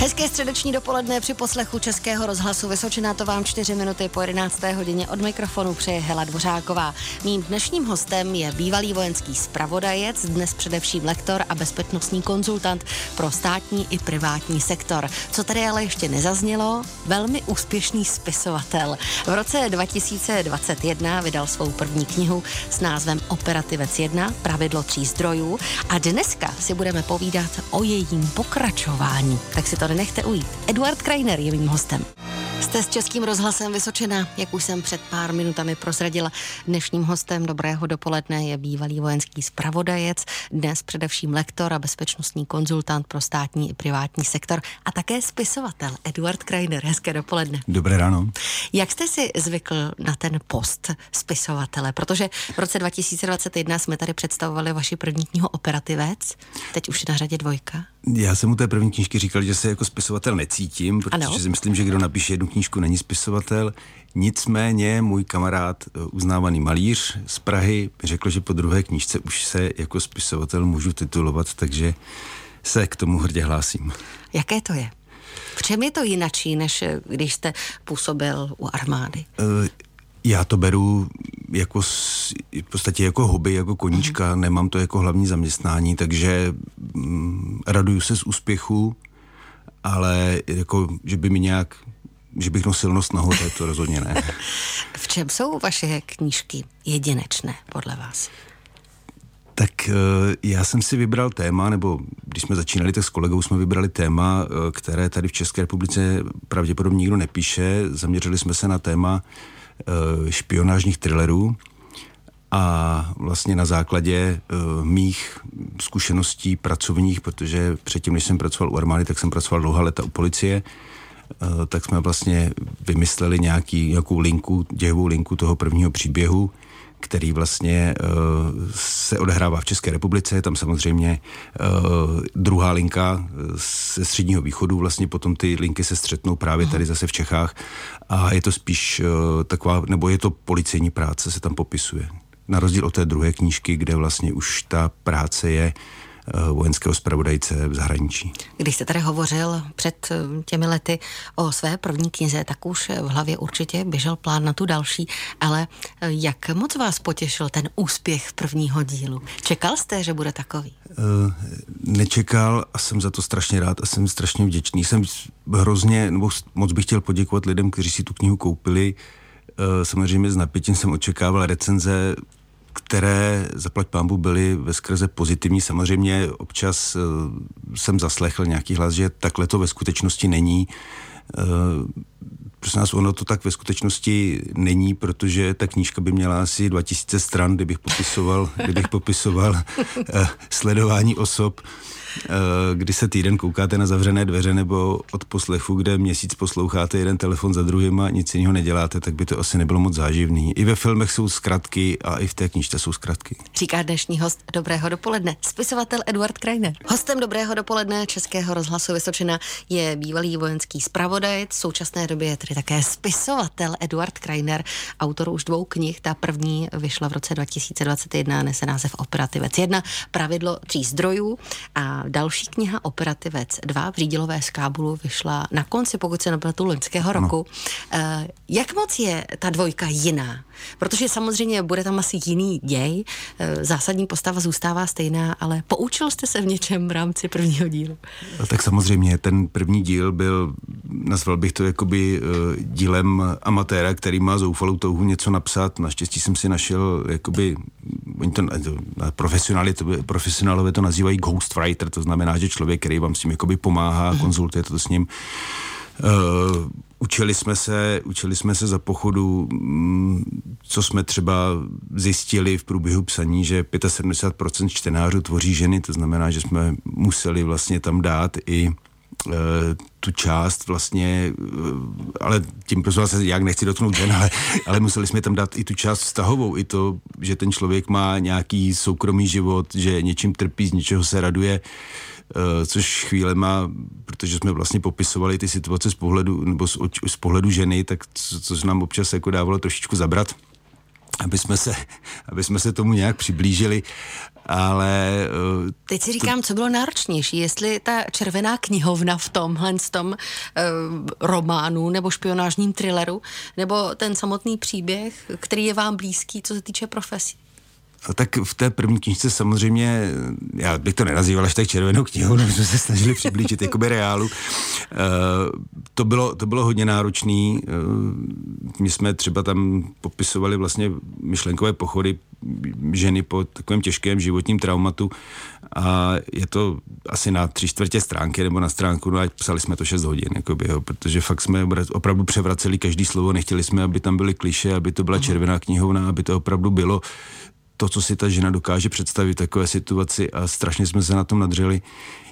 Hezké středeční dopoledne při poslechu Českého rozhlasu Vysočina to vám 4 minuty po 11. hodině od mikrofonu přeje Hela Dvořáková. Mým dnešním hostem je bývalý vojenský spravodajec, dnes především lektor a bezpečnostní konzultant pro státní i privátní sektor. Co tady ale ještě nezaznělo, velmi úspěšný spisovatel. V roce 2021 vydal svou první knihu s názvem Operativec 1, pravidlo tří zdrojů a dneska si budeme povídat o jejím pokračování. Tak si to nenechte ujít. Eduard Krajner je mým hostem. Jste s Českým rozhlasem Vysočina, jak už jsem před pár minutami prozradila. Dnešním hostem dobrého dopoledne je bývalý vojenský zpravodajec, dnes především lektor a bezpečnostní konzultant pro státní i privátní sektor a také spisovatel Eduard Krajner. Hezké dopoledne. Dobré ráno. Jak jste si zvykl na ten post spisovatele? Protože v roce 2021 jsme tady představovali vaši první knihu Operativec, teď už na řadě dvojka. Já jsem u té první knížky říkal, že se jako spisovatel necítím, protože ano. si myslím, že kdo napíše jednu knížku, není spisovatel. Nicméně můj kamarád, eh, uznávaný malíř z Prahy, řekl, že po druhé knížce už se jako spisovatel můžu titulovat, takže se k tomu hrdě hlásím. Jaké to je? V čem je to jinačí, než eh, když jste působil u armády? Uh, já to beru jako v podstatě jako hobby, jako koníčka, mm. nemám to jako hlavní zaměstnání, takže mm, raduju se z úspěchu, ale jako, že by mi nějak, že bych nosil nos nahoře, to rozhodně ne. v čem jsou vaše knížky jedinečné podle vás? Tak eh, já jsem si vybral téma, nebo když jsme začínali, tak s kolegou jsme vybrali téma, eh, které tady v České republice pravděpodobně nikdo nepíše. Zaměřili jsme se na téma Eh, špionážních thrillerů a vlastně na základě mých zkušeností pracovních, protože předtím, než jsem pracoval u armády, tak jsem pracoval dlouhá leta u policie, tak jsme vlastně vymysleli nějaký, nějakou linku, dějovou linku toho prvního příběhu, který vlastně uh, se odehrává v České republice. Tam samozřejmě uh, druhá linka ze středního východu, vlastně potom ty linky se střetnou právě tady zase v Čechách a je to spíš taková, nebo je to policejní práce, se tam popisuje. Na rozdíl od té druhé knížky, kde vlastně už ta práce je Eh, vojenského zpravodajce v zahraničí. Když jste tady hovořil před eh, těmi lety o své první knize, tak už v hlavě určitě běžel plán na tu další, ale eh, jak moc vás potěšil ten úspěch prvního dílu? Čekal jste, že bude takový? Nečekal a jsem za to strašně rád a jsem strašně vděčný. Jsem hrozně, nebo moc bych chtěl poděkovat lidem, kteří si tu knihu koupili. Samozřejmě s napětím jsem očekával recenze které zaplať pámbu byly ve skrze pozitivní. Samozřejmě občas uh, jsem zaslechl nějaký hlas, že takhle to ve skutečnosti není. Uh, prosím nás, ono to tak ve skutečnosti není, protože ta knížka by měla asi 2000 stran, kdybych popisoval, kdybych popisoval uh, sledování osob Eh, kdy se týden koukáte na zavřené dveře nebo od poslechu, kde měsíc posloucháte jeden telefon za druhým a nic jiného neděláte, tak by to asi nebylo moc záživný. I ve filmech jsou zkratky a i v té knížce jsou zkratky. Říká dnešní host Dobrého dopoledne, spisovatel Eduard Krajner. Hostem Dobrého dopoledne Českého rozhlasu Vysočina je bývalý vojenský zpravodaj, v současné době je tedy také spisovatel Eduard Krajner, autor už dvou knih. Ta první vyšla v roce 2021, nese název Operativec 1, pravidlo tří zdrojů a další kniha Operativec 2 v Řídilové z Kábulu vyšla na konci, pokud se nepletu, loňského roku. Ano. Jak moc je ta dvojka jiná? Protože samozřejmě bude tam asi jiný děj, eh, zásadní postava zůstává stejná, ale poučil jste se v něčem v rámci prvního dílu? Tak samozřejmě, ten první díl byl, nazval bych to jakoby eh, dílem amatéra, který má zoufalou touhu něco napsat. Naštěstí jsem si našel, jakoby, oni to, profesionáli, to, profesionálové to nazývají ghostwriter, to znamená, že člověk, který vám s tím jakoby pomáhá, konzultuje to s ním, Uh, učili jsme se, učili jsme se za pochodu, mm, co jsme třeba zjistili v průběhu psaní, že 75% čtenářů tvoří ženy, to znamená, že jsme museli vlastně tam dát i tu část vlastně, uh, ale tím prosím se jak nechci dotknout žen, ale, ale museli jsme tam dát i tu část vztahovou, i to, že ten člověk má nějaký soukromý život, že něčím trpí, z něčeho se raduje, Eh, což chvíle má, protože jsme vlastně popisovali ty situace z pohledu, nebo z, z pohledu ženy, tak co, co nám občas jako dávalo trošičku zabrat, aby jsme se, aby jsme se tomu nějak přiblížili. Ale... Uh, Teď si říkám, to... co bylo náročnější, jestli ta červená knihovna v tomhle tom uh, románu nebo špionážním thrilleru, nebo ten samotný příběh, který je vám blízký, co se týče profesí. Tak v té první knižce samozřejmě, já bych to nenazýval až tak červenou knihou, no, jsme se snažili přiblížit jakoby reálu. Uh, to, bylo, to bylo hodně náročný. Uh, my jsme třeba tam popisovali vlastně myšlenkové pochody ženy po takovém těžkém životním traumatu a je to asi na tři čtvrtě stránky nebo na stránku, no a psali jsme to 6 hodin, jakoby, jo, protože fakt jsme opravdu převraceli každý slovo, nechtěli jsme, aby tam byly kliše, aby to byla mhm. červená knihovna, aby to opravdu bylo to, co si ta žena dokáže představit v takové situaci a strašně jsme se na tom nadřeli.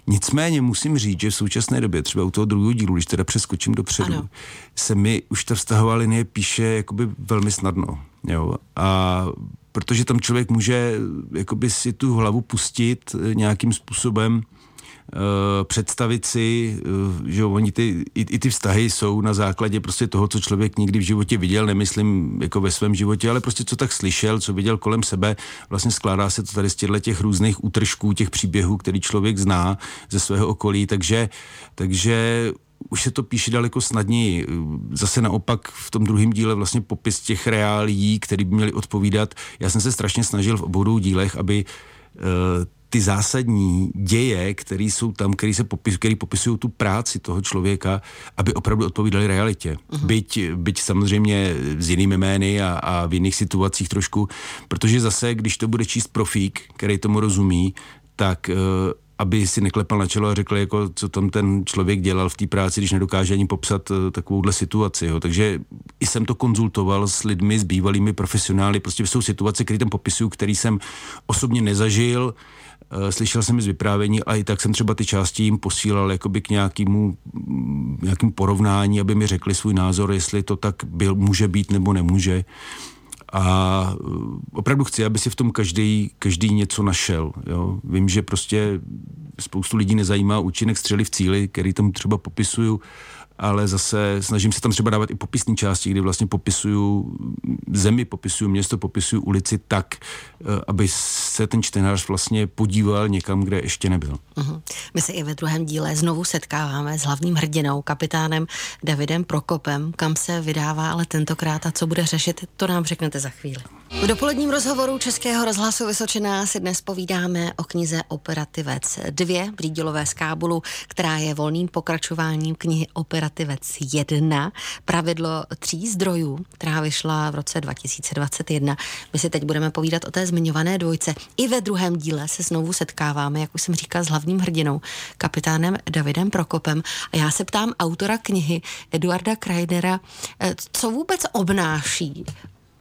Nicméně musím říct, že v současné době, třeba u toho druhého dílu, když teda přeskočím dopředu, ano. se mi už ta vztahová linie píše jakoby velmi snadno. Jo? A protože tam člověk může jakoby si tu hlavu pustit nějakým způsobem, představit si, eh, že oni ty, i, i ty vztahy jsou na základě prostě toho, co člověk nikdy v životě viděl, nemyslím jako ve svém životě, ale prostě co tak slyšel, co viděl kolem sebe, vlastně skládá se to tady z těchto těch různých útržků, těch příběhů, který člověk zná ze svého okolí, takže, takže už se to píše daleko snadněji. Zase naopak v tom druhém díle vlastně popis těch reálí, který by měly odpovídat. Já jsem se strašně snažil v obou dílech, aby uh, ty zásadní děje, které jsou tam, které se popis, který popisují tu práci toho člověka, aby opravdu odpovídali realitě. Uh-huh. Byť, byť samozřejmě s jinými jmény a, a v jiných situacích trošku, protože zase, když to bude číst profík, který tomu rozumí, tak uh, aby si neklepal na čelo a řekl, jako, co tam ten člověk dělal v té práci, když nedokáže ani popsat uh, takovouhle situaci. Jo. Takže i jsem to konzultoval s lidmi, s bývalými profesionály. Prostě jsou situace, které tam popisují, který jsem osobně nezažil, Eh, slyšel jsem z vyprávění a i tak jsem třeba ty části jim posílal jakoby k nějakému, nějakým porovnání, aby mi řekli svůj názor, jestli to tak byl, může být nebo nemůže. A eh, opravdu chci, aby si v tom každý, každý něco našel. Jo. Vím, že prostě spoustu lidí nezajímá účinek střely v cíli, který tam třeba popisuju, ale zase snažím se tam třeba dávat i popisní části, kdy vlastně popisuju zemi, popisuju město, popisuju ulici tak, eh, aby se ten čtenář vlastně podíval někam, kde ještě nebyl. Uh-huh. My se i ve druhém díle znovu setkáváme s hlavním hrdinou, kapitánem Davidem Prokopem, kam se vydává ale tentokrát a co bude řešit, to nám řeknete za chvíli. V dopoledním rozhovoru Českého rozhlasu Vysočená si dnes povídáme o knize Operativec 2 Brídilové z Kábulu, která je volným pokračováním knihy Operativec 1, pravidlo tří zdrojů, která vyšla v roce 2021. My si teď budeme povídat o té zmiňované dvojce. I ve druhém díle se znovu setkáváme, jak už jsem říkal, s hlavním hrdinou, kapitánem Davidem Prokopem. A já se ptám autora knihy Eduarda Kreidera, eh, co vůbec obnáší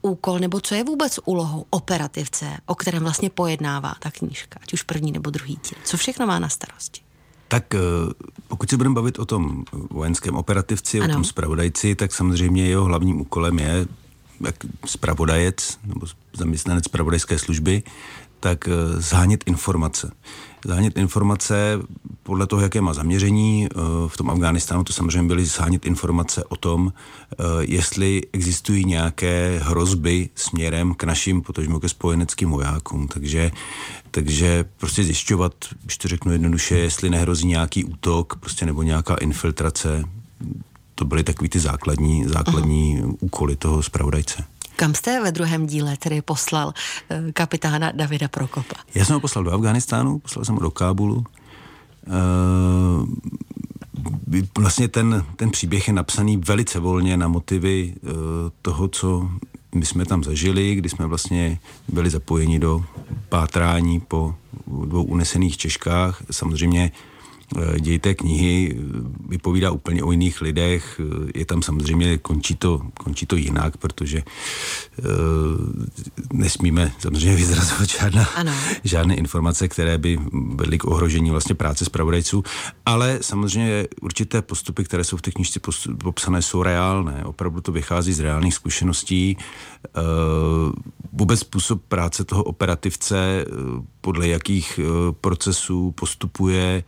úkol, nebo co je vůbec úlohou operativce, o kterém vlastně pojednává ta knížka, ať už první nebo druhý díl? Co všechno má na starosti? Tak eh, pokud se budeme bavit o tom vojenském operativci, ano. o tom spravodajci, tak samozřejmě jeho hlavním úkolem je jak spravodajec nebo zaměstnanec spravodajské služby, tak eh, zhánět informace zhánět informace podle toho, jaké má zaměření. Eh, v tom Afghánistánu to samozřejmě byly zhánět informace o tom, eh, jestli existují nějaké hrozby směrem k našim, potažmo ke spojeneckým vojákům. Takže, takže prostě zjišťovat, když to řeknu jednoduše, jestli nehrozí nějaký útok prostě nebo nějaká infiltrace. To byly takový ty základní, základní uh-huh. úkoly toho zpravodajce. Kam jste ve druhém díle tedy poslal eh, kapitána Davida Prokopa? Já jsem ho poslal do Afganistánu, poslal jsem ho do Kábulu. Uh, vlastně ten, ten příběh je napsaný velice volně na motivy uh, toho, co my jsme tam zažili, kdy jsme vlastně byli zapojeni do pátrání po dvou unesených Češkách. Samozřejmě Eh, děj té knihy eh, vypovídá úplně o jiných lidech. Eh, je tam samozřejmě, končí to, končí to jinak, protože uh, nesmíme samozřejmě vyzrazovat žádná, ano. žádné informace, které by vedly k ohrožení vlastně práce zpravodajců, ale samozřejmě určité postupy, které jsou v té knižce popsané, jsou reálné. Opravdu to vychází z reálných zkušeností. Uh, vůbec způsob práce toho operativce, podle jakých procesů postupuje,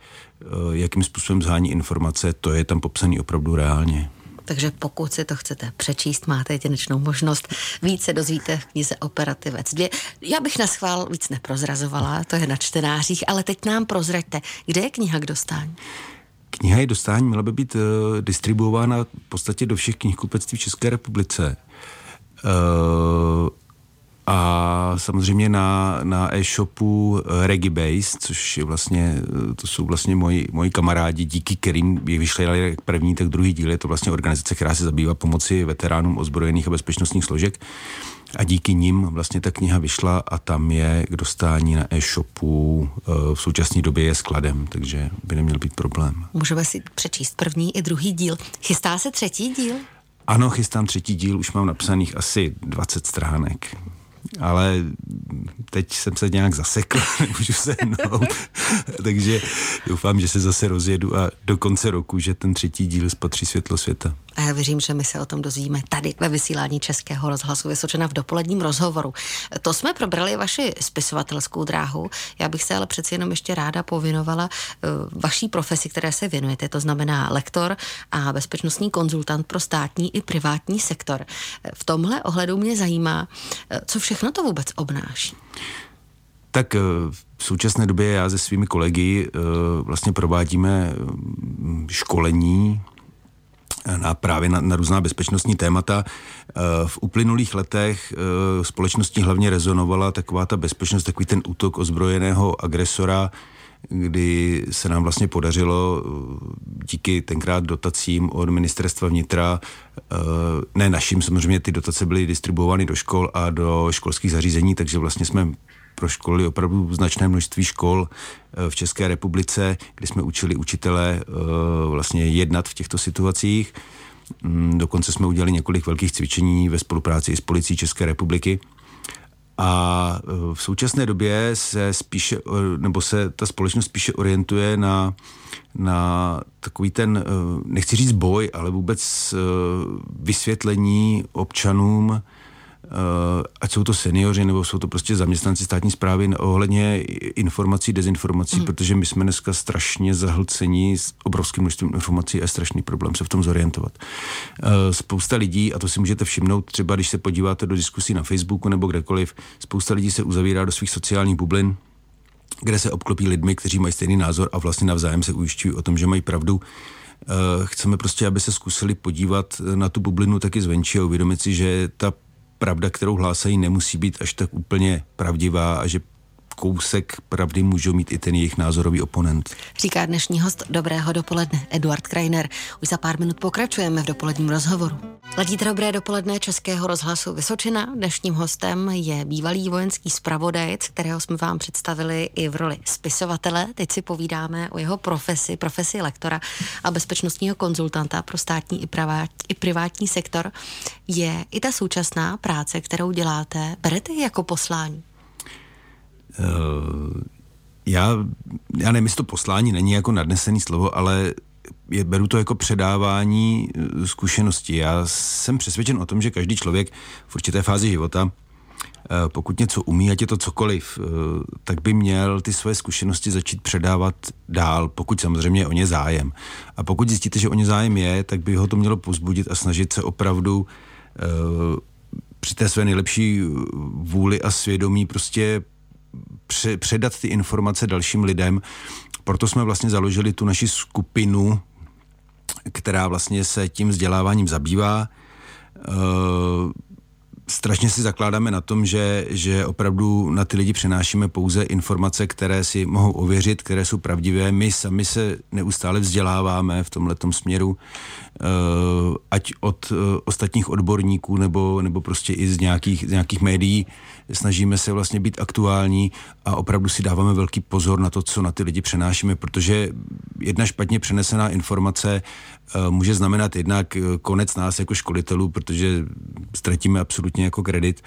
jakým způsobem zhání informace, to je tam popsané opravdu reálně. Takže pokud si to chcete přečíst, máte jedinečnou možnost. Více dozvíte v knize Operativec 2. Já bych na schvál víc neprozrazovala, to je na čtenářích, ale teď nám prozraďte, kde je kniha k dostání? Kniha je dostání měla by být uh, distribuována v podstatě do všech knihkupectví v České republice. Uh, a samozřejmě na, na e-shopu eh, Regibase, což je vlastně, to jsou vlastně moji, moji kamarádi, díky kterým je vyšly jak první, tak druhý díl. Je to vlastně organizace, která se zabývá pomoci veteránům ozbrojených a bezpečnostních složek. A díky nim vlastně ta kniha vyšla a tam je k dostání na e-shopu v současné době je skladem, takže by neměl být problém. Můžeme si přečíst první i druhý díl. Chystá se třetí díl? Ano, chystám třetí díl, už mám napsaných asi 20 stránek ale teď jsem se nějak zasekl, nemůžu se hnout, takže doufám, že se zase rozjedu a do konce roku, že ten třetí díl spatří světlo světa. A já věřím, že my se o tom dozvíme tady ve vysílání Českého rozhlasu Vysočena v dopoledním rozhovoru. To jsme probrali vaši spisovatelskou dráhu. Já bych se ale přeci jenom ještě ráda povinovala eh, vaší profesi, které se věnujete, to znamená lektor a bezpečnostní konzultant pro státní i privátní sektor. V tomhle ohledu mě zajímá, eh, co všechno to vůbec obnáší. Tak eh, v současné době já se svými kolegy vlastně provádíme školení na právě na, na různá bezpečnostní témata. Eh, v uplynulých letech eh, společností hlavně rezonovala taková ta bezpečnost, takový ten útok ozbrojeného agresora, kdy se nám vlastně podařilo eh, díky tenkrát dotacím od ministerstva vnitra, ne naším, samozřejmě ty dotace byly distribuovány do škol a do školských zařízení, takže vlastně jsme proškolili opravdu značné množství škol eh, v České republice, kde jsme učili učitele eh, vlastně jednat v těchto situacích. Mm, dokonce jsme udělali několik velkých cvičení ve spolupráci s policií České republiky. A eh, v současné době se spíše, nebo se ta společnost spíše orientuje na, na takový ten, nechci říct boj, ale vůbec vysvětlení občanům ať jsou to seniori nebo jsou to prostě zaměstnanci státní zprávy ohledně informací, dezinformací, mm. protože my jsme dneska strašně zahlcení s obrovským množstvím informací a je strašný problém se v tom zorientovat. Eh, spousta lidí, a to si můžete všimnout třeba, když se podíváte do diskusí na Facebooku nebo kdekoliv, spousta lidí se uzavírá do svých sociálních bublin, kde se obklopí lidmi, kteří mají stejný názor a vlastně navzájem se ujišťují o tom, že mají pravdu. Eh, chceme prostě, aby se zkusili podívat na tu bublinu taky zvenčí a uvědomit si, že ta pravda, kterou hlásají, nemusí být až tak úplně pravdivá a že kousek pravdy můžou mít i ten jejich názorový oponent. Říká dnešní host Dobrého dopoledne Eduard Krajner. Už za pár minut pokračujeme v dopoledním rozhovoru. Ladíte dobré dopoledne Českého rozhlasu Vysočina. Dnešním hostem je bývalý vojenský zpravodajec, kterého jsme vám představili i v roli spisovatele. Teď si povídáme o jeho profesi, profesi lektora a bezpečnostního konzultanta pro státní i, pravát, i privátní sektor. Je i ta současná práce, kterou děláte, berete jako poslání? Uh, já, já nevím, jestli to poslání není jako nadnesený slovo, ale je, beru to jako předávání eh, zkušeností. Já jsem přesvědčen o tom, že každý člověk v určité fázi života, eh, pokud něco umí, ať je to cokoliv, tak by měl ty své zkušenosti začít předávat dál, pokud samozřejmě o ně zájem. A pokud zjistíte, že o ně zájem je, tak by ho to mělo pozbudit a snažit se opravdu při té své nejlepší vůli a svědomí prostě předat ty informace dalším lidem. Proto jsme vlastně založili tu naši skupinu, která vlastně se tím vzděláváním zabývá. E, strašně si zakládáme na tom, že, že opravdu na ty lidi přenášíme pouze informace, které si mohou ověřit, které jsou pravdivé. My sami se neustále vzděláváme v tomhle směru, eh, ať od eh, ostatních odborníků nebo, nebo prostě i z nějakých, z nějakých médií. Snažíme se vlastně být aktuální a opravdu si dáváme velký pozor na to, co na ty lidi přenášíme, protože jedna špatně přenesená informace může znamenat jednak eh, konec nás jako školitelů, protože ztratíme absolutně jako kredit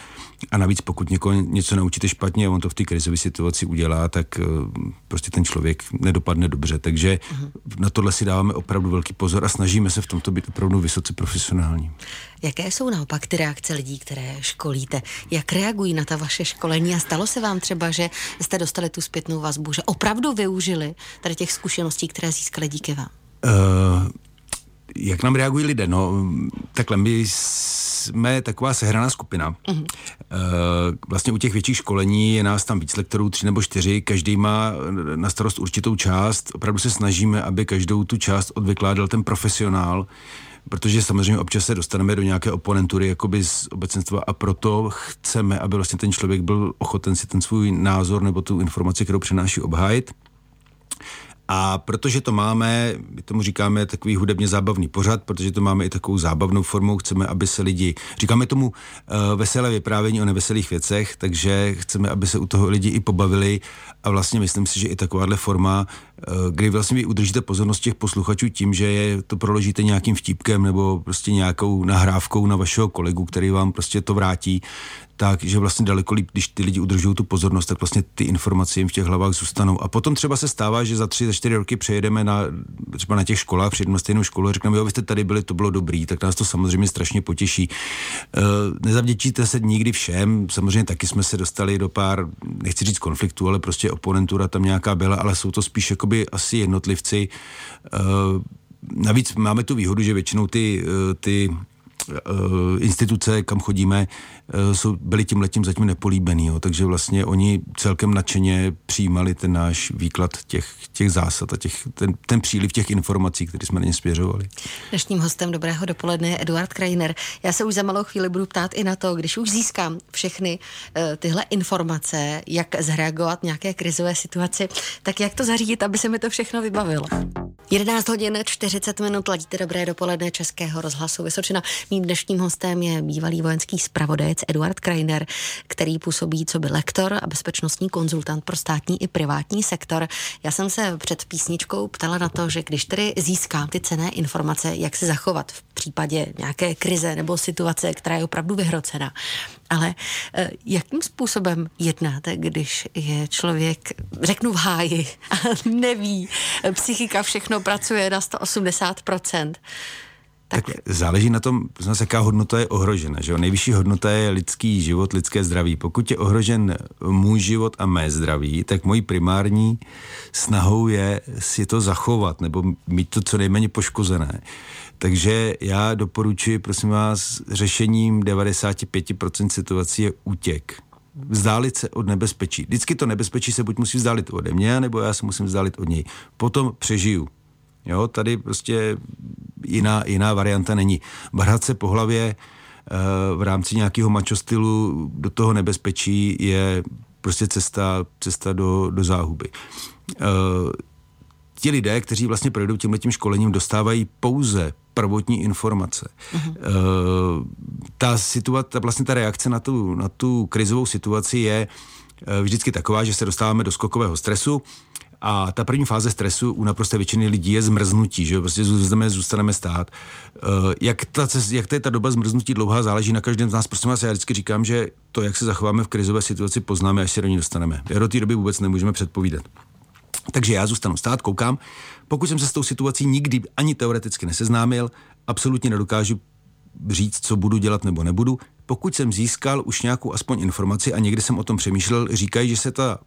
a navíc pokud někoho něco naučíte špatně a on to v té krizové situaci udělá, tak eh, prostě ten člověk nedopadne dobře. Takže uh-huh. na tohle si dáváme opravdu velký pozor a snažíme se v tomto být opravdu vysoce profesionální. Jaké jsou naopak ty reakce lidí, které školíte? Jak reagují na ta vaše školení? A stalo se vám třeba, že jste dostali tu zpětnou vazbu, že opravdu využili tady těch zkušeností, které získali díky vám? Uh, jak nám reagují lidé? No, takhle, my jsme taková sehraná skupina. Uh-huh. Vlastně u těch větších školení je nás tam víc lektorů, tři nebo čtyři, každý má na starost určitou část. Opravdu se snažíme, aby každou tu část odvykládal ten profesionál, protože samozřejmě občas se dostaneme do nějaké oponentury jakoby z obecenstva a proto chceme, aby vlastně ten člověk byl ochoten si ten svůj názor nebo tu informaci, kterou přenáší, obhájit. A protože to máme, my tomu říkáme takový hudebně zábavný pořad, protože to máme i takovou zábavnou formou, chceme, aby se lidi, říkáme tomu uh, veselé vyprávění o neveselých věcech, takže chceme, aby se u toho lidi i pobavili. A vlastně myslím si, že i takováhle forma, uh, kdy vlastně vy udržíte pozornost těch posluchačů tím, že je to proložíte nějakým vtípkem nebo prostě nějakou nahrávkou na vašeho kolegu, který vám prostě to vrátí, tak, že vlastně daleko líp, když ty lidi udržují tu pozornost, tak vlastně ty informace jim v těch hlavách zůstanou. A potom třeba se stává, že za tři, za čtyři roky přejedeme na, třeba na těch školách, přijedeme na stejnou školu a řekneme, jo, vy jste tady byli, to bylo dobrý, tak nás to samozřejmě strašně potěší. Uh, nezavděčíte se nikdy všem, samozřejmě taky jsme se dostali do pár, nechci říct konfliktů, ale prostě oponentura tam nějaká byla, ale jsou to spíš jakoby asi jednotlivci. Uh, navíc máme tu výhodu, že většinou ty, uh, ty Eh, instituce, kam chodíme, eh, jsou, byli tím letím zatím nepolíbený, jo, takže vlastně oni celkem nadšeně přijímali ten náš výklad těch, těch zásad a těch, ten, ten příliv těch informací, které jsme na ně směřovali. Dnešním hostem dobrého dopoledne je Eduard Krajiner. Já se už za malou chvíli budu ptát i na to, když už získám všechny uh, tyhle informace, jak zreagovat nějaké krizové situaci, tak jak to zařídit, aby se mi to všechno vybavilo. 11 hodin 40 minut ladíte dobré dopoledne Českého rozhlasu Vysočina. Mým dnešním hostem je bývalý vojenský zpravodajec Eduard Kreiner, který působí co by lektor a bezpečnostní konzultant pro státní i privátní sektor. Já jsem se před písničkou ptala na to, že když tedy získám ty cené informace, jak se zachovat v případě nějaké krize nebo situace, která je opravdu vyhrocená. Ale eh, jakým způsobem jednáte, když je člověk, řeknu v háji, a neví, psychika všechno pracuje na 180%, tak, tak záleží na tom, znamená, jaká hodnota je ohrožena. Že jo? Nejvyšší hodnota je lidský život, lidské zdraví. Pokud je ohrožen můj život a mé zdraví, tak mojí primární snahou je si to zachovat nebo mít to co nejméně poškozené. Takže já doporučuji, prosím vás, řešením 95% situací je útěk vzdálit se od nebezpečí. Vždycky to nebezpečí se buď musí vzdálit ode mě, nebo já se musím vzdálit od něj. Potom přežiju. Jo, tady prostě jiná, jiná varianta není. Barhat se po hlavě uh, v rámci nějakého mačostylu do toho nebezpečí je prostě cesta, cesta do, do záhuby. Uh, ti lidé, kteří vlastně projdou tímhle tím školením, dostávají pouze prvotní informace. Uh, ta situace, vlastně ta reakce na tu, na tu krizovou situaci je uh, vždycky taková, že se dostáváme do skokového stresu, a ta první fáze stresu u naprosté většiny lidí je zmrznutí, že prostě zůstaneme, zůstaneme stát. Uh, jak, ta, jak ta, ta doba zmrznutí dlouhá, záleží na každém z nás. Prostě já vždycky říkám, že to, jak se zachováme v krizové situaci, poznáme, až se do ní dostaneme. Do té doby vůbec nemůžeme předpovídat. Takže já zůstanu stát, koukám. Pokud jsem se s tou situací nikdy ani teoreticky neseznámil, absolutně nedokážu říct, co budu dělat nebo nebudu. Pokud jsem získal už nějakou aspoň informaci a někdy jsem o tom přemýšlel, říkají, že se ta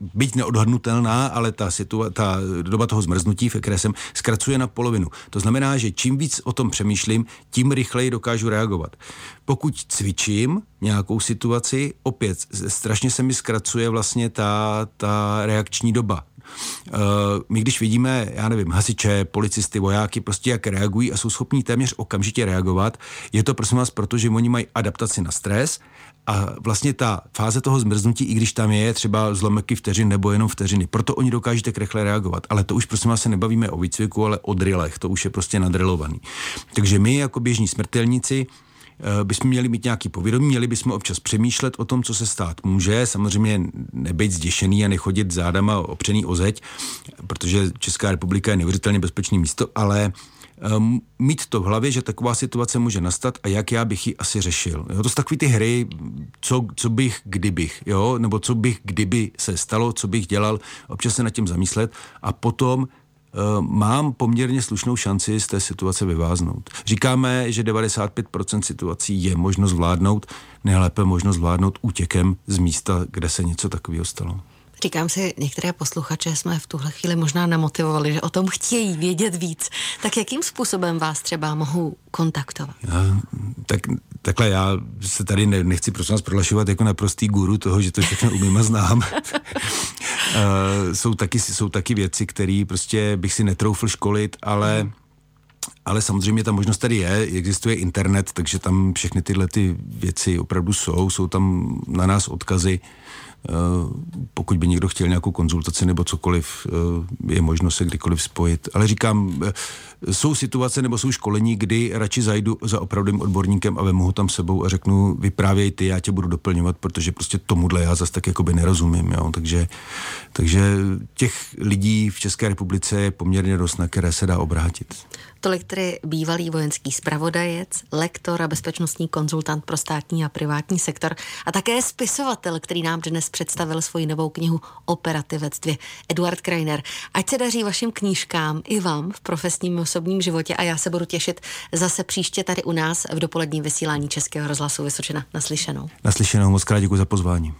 byť neodhadnutelná, ale ta, situa- ta doba toho zmrznutí, v které jsem, zkracuje na polovinu. To znamená, že čím víc o tom přemýšlím, tím rychleji dokážu reagovat. Pokud cvičím nějakou situaci, opět strašně se mi zkracuje vlastně ta, ta reakční doba. Uh, my když vidíme, já nevím, hasiče, policisty, vojáky, prostě jak reagují a jsou schopní téměř okamžitě reagovat, je to prosím vás proto, že oni mají adaptaci na stres a vlastně ta fáze toho zmrznutí, i když tam je třeba zlomeky vteřin nebo jenom vteřiny, proto oni dokáží tak rychle reagovat. Ale to už prosím vás se nebavíme o výcviku, ale o drillech, to už je prostě nadrilovaný. Takže my jako běžní smrtelníci eh, bychom měli mít nějaký povědomí, měli bychom občas přemýšlet o tom, co se stát může, samozřejmě nebyt zděšený a nechodit zádama opřený o zeď, protože Česká republika je neuvěřitelně bezpečné místo, ale um, mít to v hlavě, že taková situace může nastat a jak já bych ji asi řešil. Jo, to jsou takový ty hry, co, co bych, kdybych, jo, nebo co bych, kdyby se stalo, co bych dělal, občas se nad tím zamyslet a potom Uh, mám poměrně slušnou šanci z té situace vyváznout. Říkáme, že 95% situací je možno zvládnout, nejlépe možno zvládnout útěkem z místa, kde se něco takového stalo. Říkám si, některé posluchače jsme v tuhle chvíli možná namotivovali, že o tom chtějí vědět víc. Tak jakým způsobem vás třeba mohou kontaktovat? Já, tak, takhle já se tady ne, nechci prosím vás prohlašovat jako naprostý guru toho, že to všechno umím a znám. uh, jsou, taky, jsou taky věci, které prostě bych si netroufl školit, ale ale samozřejmě ta možnost tady je, existuje internet, takže tam všechny tyhle ty věci opravdu jsou, jsou tam na nás odkazy. Eh, pokud by někdo chtěl nějakou konzultaci nebo cokoliv, eh, je možno se kdykoliv spojit. Ale říkám, eh, jsou situace nebo jsou školení, kdy radši zajdu za opravdým odborníkem a vemu ho tam sebou a řeknu, vyprávěj ty, já tě budu doplňovat, protože prostě tomuhle já zase tak jakoby nerozumím. Jo? Takže, takže těch lidí v České republice je poměrně dost, na které se dá obrátit. Tolik tedy bývalý vojenský zpravodajec, lektor a bezpečnostní konzultant pro státní a privátní sektor a také spisovatel, který nám dnes představil svoji novou knihu Operativec 2, Eduard Kreiner. Ať se daří vašim knížkám i vám v profesním osobním životě a já se budu těšit zase příště tady u nás v dopoledním vysílání Českého rozhlasu Vysočina. Naslyšenou. Naslyšenou, moc krát děkuji za pozvání.